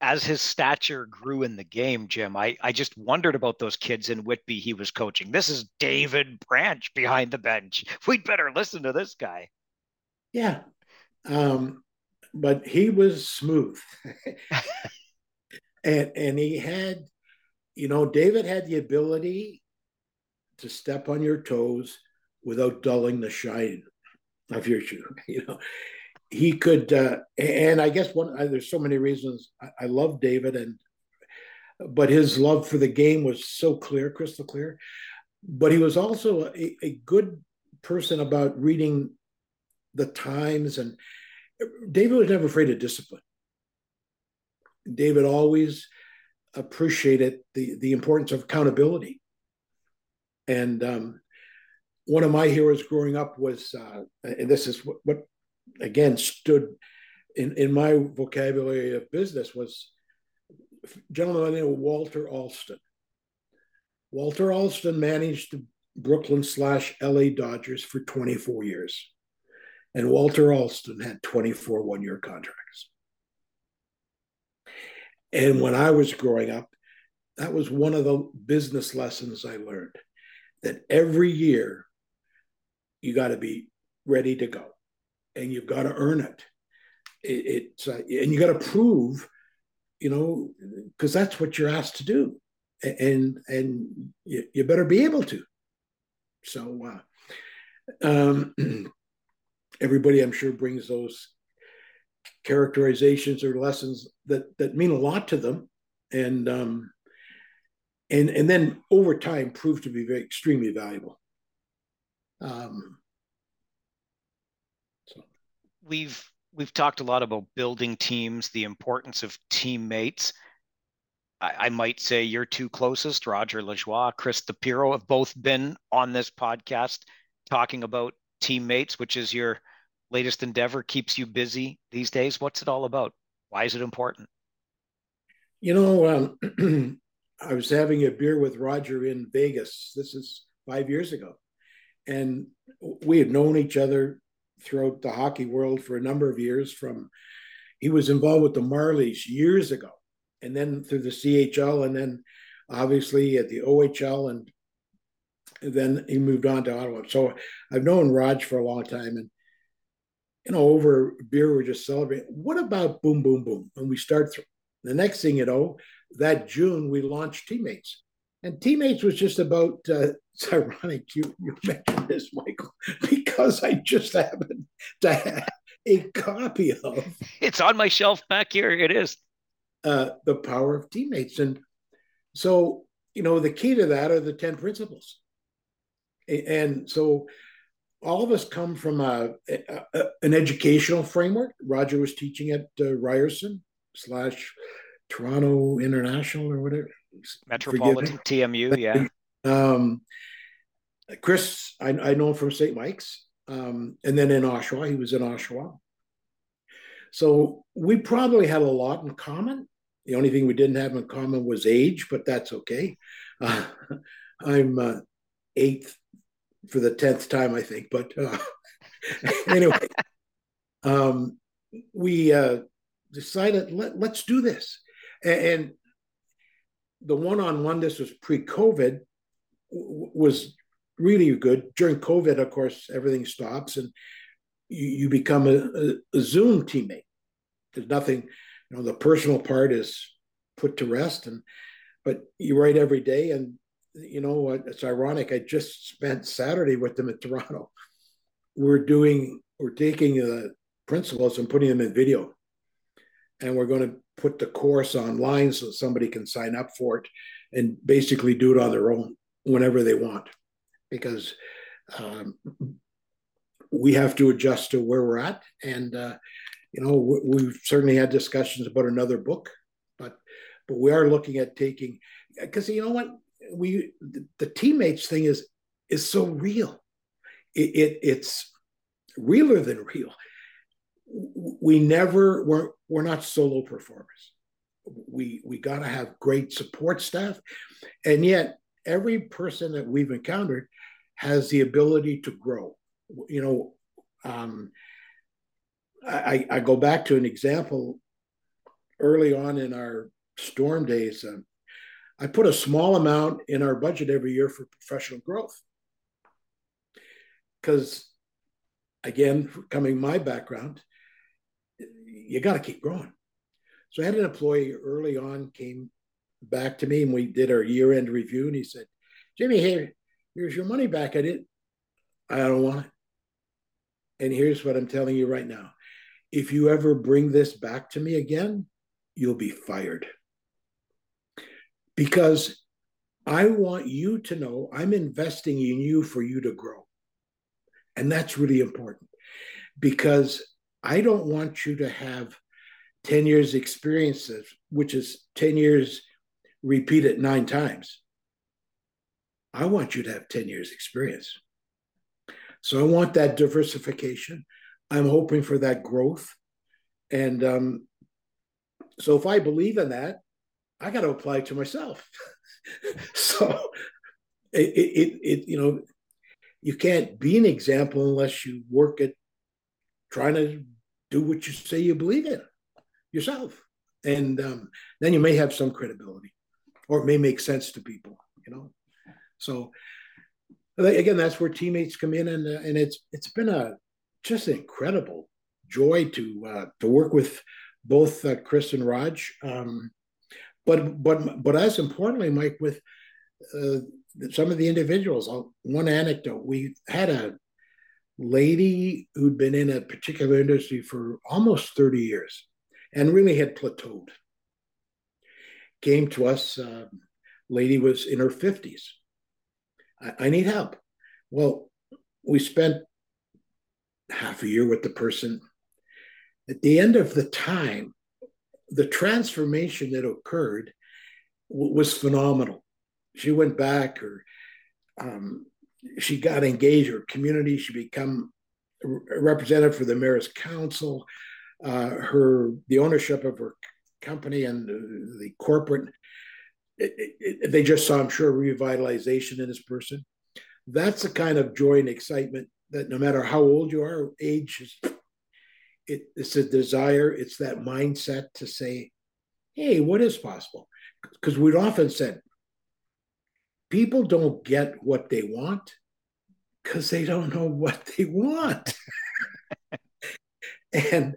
as his stature grew in the game, Jim, I, I just wondered about those kids in Whitby he was coaching. This is David Branch behind the bench. We'd better listen to this guy. Yeah. Um, but he was smooth. and and he had, you know, David had the ability to step on your toes without dulling the shine of your shoe. You know, he could, uh, and I guess one uh, there's so many reasons I, I love David, and but his love for the game was so clear, crystal clear. But he was also a, a good person about reading the times, and David was never afraid of discipline. David always appreciated the the importance of accountability, and um, one of my heroes growing up was, uh, and this is what, what again stood in, in my vocabulary of business was gentleman named Walter Alston. Walter Alston managed the Brooklyn slash LA Dodgers for 24 years. And Walter Alston had 24 one year contracts. And when I was growing up, that was one of the business lessons I learned that every year you got to be ready to go and you've got to earn it. it it's uh, and you got to prove, you know, because that's what you're asked to do, and and you, you better be able to. So, uh, um, everybody, I'm sure, brings those characterizations or lessons that that mean a lot to them, and um, and and then over time prove to be very extremely valuable. Um, we've we've talked a lot about building teams, the importance of teammates. I, I might say your two closest, Roger Lajoie, Chris DePiero, have both been on this podcast talking about teammates, which is your latest endeavor, keeps you busy these days. What's it all about? Why is it important? You know, um, I was having a beer with Roger in Vegas. This is five years ago. And we had known each other throughout the hockey world for a number of years. From he was involved with the Marlies years ago, and then through the CHL, and then obviously at the OHL, and then he moved on to Ottawa. So I've known Raj for a long time, and you know, over beer, we're just celebrating. What about Boom Boom Boom? And we start th- the next thing you know, that June we launched Teammates, and Teammates was just about. Uh, it's ironic you you mentioned this, Michael, because I just happened to have a copy of. It's on my shelf back here. It is. Uh, the power of teammates, and so you know the key to that are the ten principles, and so all of us come from a, a, an educational framework. Roger was teaching at uh, Ryerson slash Toronto International or whatever. Metropolitan TMU, yeah. Um, Chris, I, I know him from St. Mike's, um, and then in Oshawa, he was in Oshawa. So we probably had a lot in common. The only thing we didn't have in common was age, but that's okay. Uh, I'm uh, eighth for the tenth time, I think. But uh, anyway, um, we uh, decided let, let's do this, and, and the one-on-one. This was pre-COVID. W- was really good during COVID. Of course, everything stops, and you, you become a, a, a Zoom teammate. There's nothing, you know, the personal part is put to rest, and but you write every day, and you know what? It's ironic. I just spent Saturday with them at Toronto. We're doing, we're taking the principles and putting them in video, and we're going to put the course online so somebody can sign up for it and basically do it on their own whenever they want, because um, we have to adjust to where we're at, and uh, you know we've certainly had discussions about another book, but but we are looking at taking because you know what we the, teammates thing is is so real. It, it, it's realer than real. We never we're we're not solo performers. We we got to have great support staff, and yet every person that we've encountered has the ability to grow. You know, um, I, I go back to an example early on in our storm days. Uh, I put a small amount in our budget every year for professional growth. Because, again, coming my background, you got to keep growing. So I had an employee early on came back to me and we did our year end review. And he said, Jimmy, here, here's your money back. I did. I don't want it. And here's what I'm telling you right now if you ever bring this back to me again, you'll be fired because I want you to know I'm investing in you for you to grow. And that's really important because I don't want you to have 10 years experiences, which is 10 years repeated nine times. I want you to have 10 years experience. So I want that diversification. I'm hoping for that growth. And um, so if I believe in that, I got to apply to myself. so it, it, it, you know, you can't be an example unless you work at trying to do what you say you believe in yourself. And um, then you may have some credibility or it may make sense to people, you know? So again, that's where teammates come in. And, uh, and it's, it's been a, just an incredible joy to, uh, to work with both uh, Chris and Raj. Um, but but but as importantly, Mike, with uh, some of the individuals, I'll, one anecdote: we had a lady who'd been in a particular industry for almost thirty years, and really had plateaued. Came to us. Uh, lady was in her fifties. I, I need help. Well, we spent half a year with the person. At the end of the time, the transformation that occurred w- was phenomenal. She went back, or um, she got engaged, her community. She became a representative for the mayor's council. Uh, her the ownership of her company and the corporate, it, it, they just saw, I'm sure, revitalization in this person. That's the kind of joy and excitement that no matter how old you are, age is, it, it's a desire, it's that mindset to say, hey, what is possible? Because we'd often said, people don't get what they want because they don't know what they want. and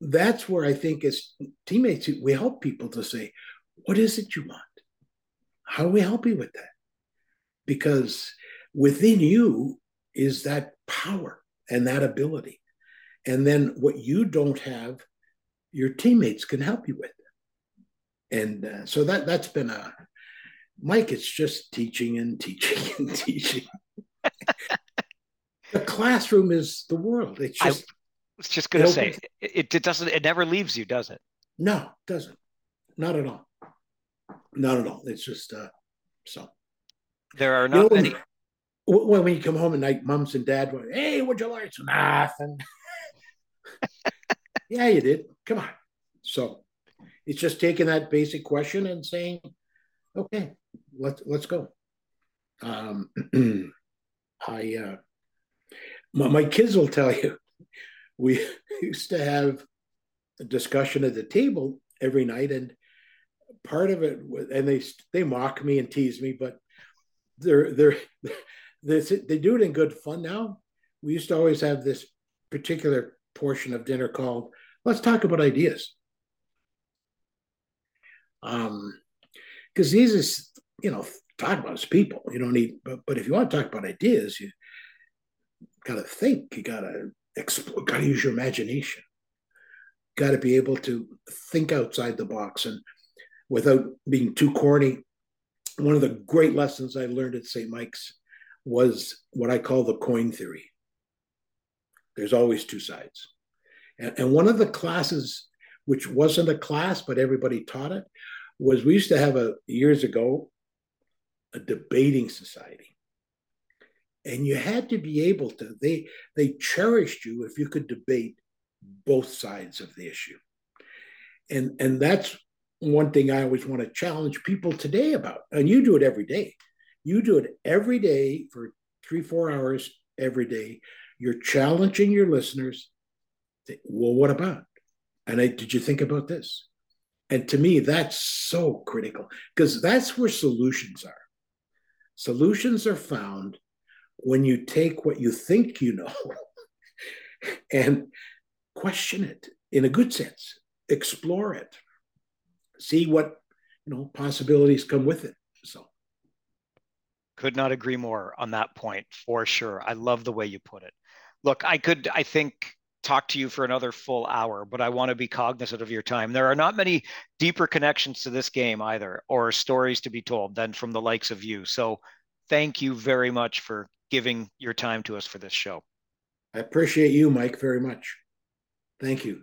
that's where I think as teammates, we help people to say, what is it you want? How do we help you with that? Because within you is that power and that ability. And then what you don't have, your teammates can help you with. And uh, so that that's been a Mike. It's just teaching and teaching and teaching. the classroom is the world. It's just. I was just going to say it, it doesn't. It never leaves you, does it? No, it doesn't. Not at all. Not at all. It's just uh, so. There are not you know, many. When, when you come home at night, mums and dad go, "Hey, what'd you learn?" Nothing. Yeah, you did. Come on. So it's just taking that basic question and saying, okay, let's let's go. Um, I uh, my, my kids will tell you we used to have a discussion at the table every night, and part of it was, and they they mock me and tease me, but they're they're they, they do it in good fun now. We used to always have this particular portion of dinner called "Let's talk about ideas." Um, because these is you know talk about as people. You don't need, but but if you want to talk about ideas, you got to think. You got to explore. Got to use your imagination. Got to be able to think outside the box and without being too corny. One of the great lessons I learned at St. Mike's was what I call the coin theory. There's always two sides. And, and one of the classes, which wasn't a class, but everybody taught it, was we used to have a years ago a debating society. And you had to be able to they they cherished you if you could debate both sides of the issue. And and that's one thing i always want to challenge people today about and you do it every day. You do it every day for three four hours every day you're challenging your listeners well what about and I, did you think about this and to me, that's so critical because that's where solutions are. Solutions are found when you take what you think you know and question it in a good sense, explore it, see what you know possibilities come with it. So could not agree more on that point for sure. I love the way you put it. Look, I could I think talk to you for another full hour, but I want to be cognizant of your time. There are not many deeper connections to this game either, or stories to be told than from the likes of you. So thank you very much for giving your time to us for this show. I appreciate you, Mike, very much. Thank you.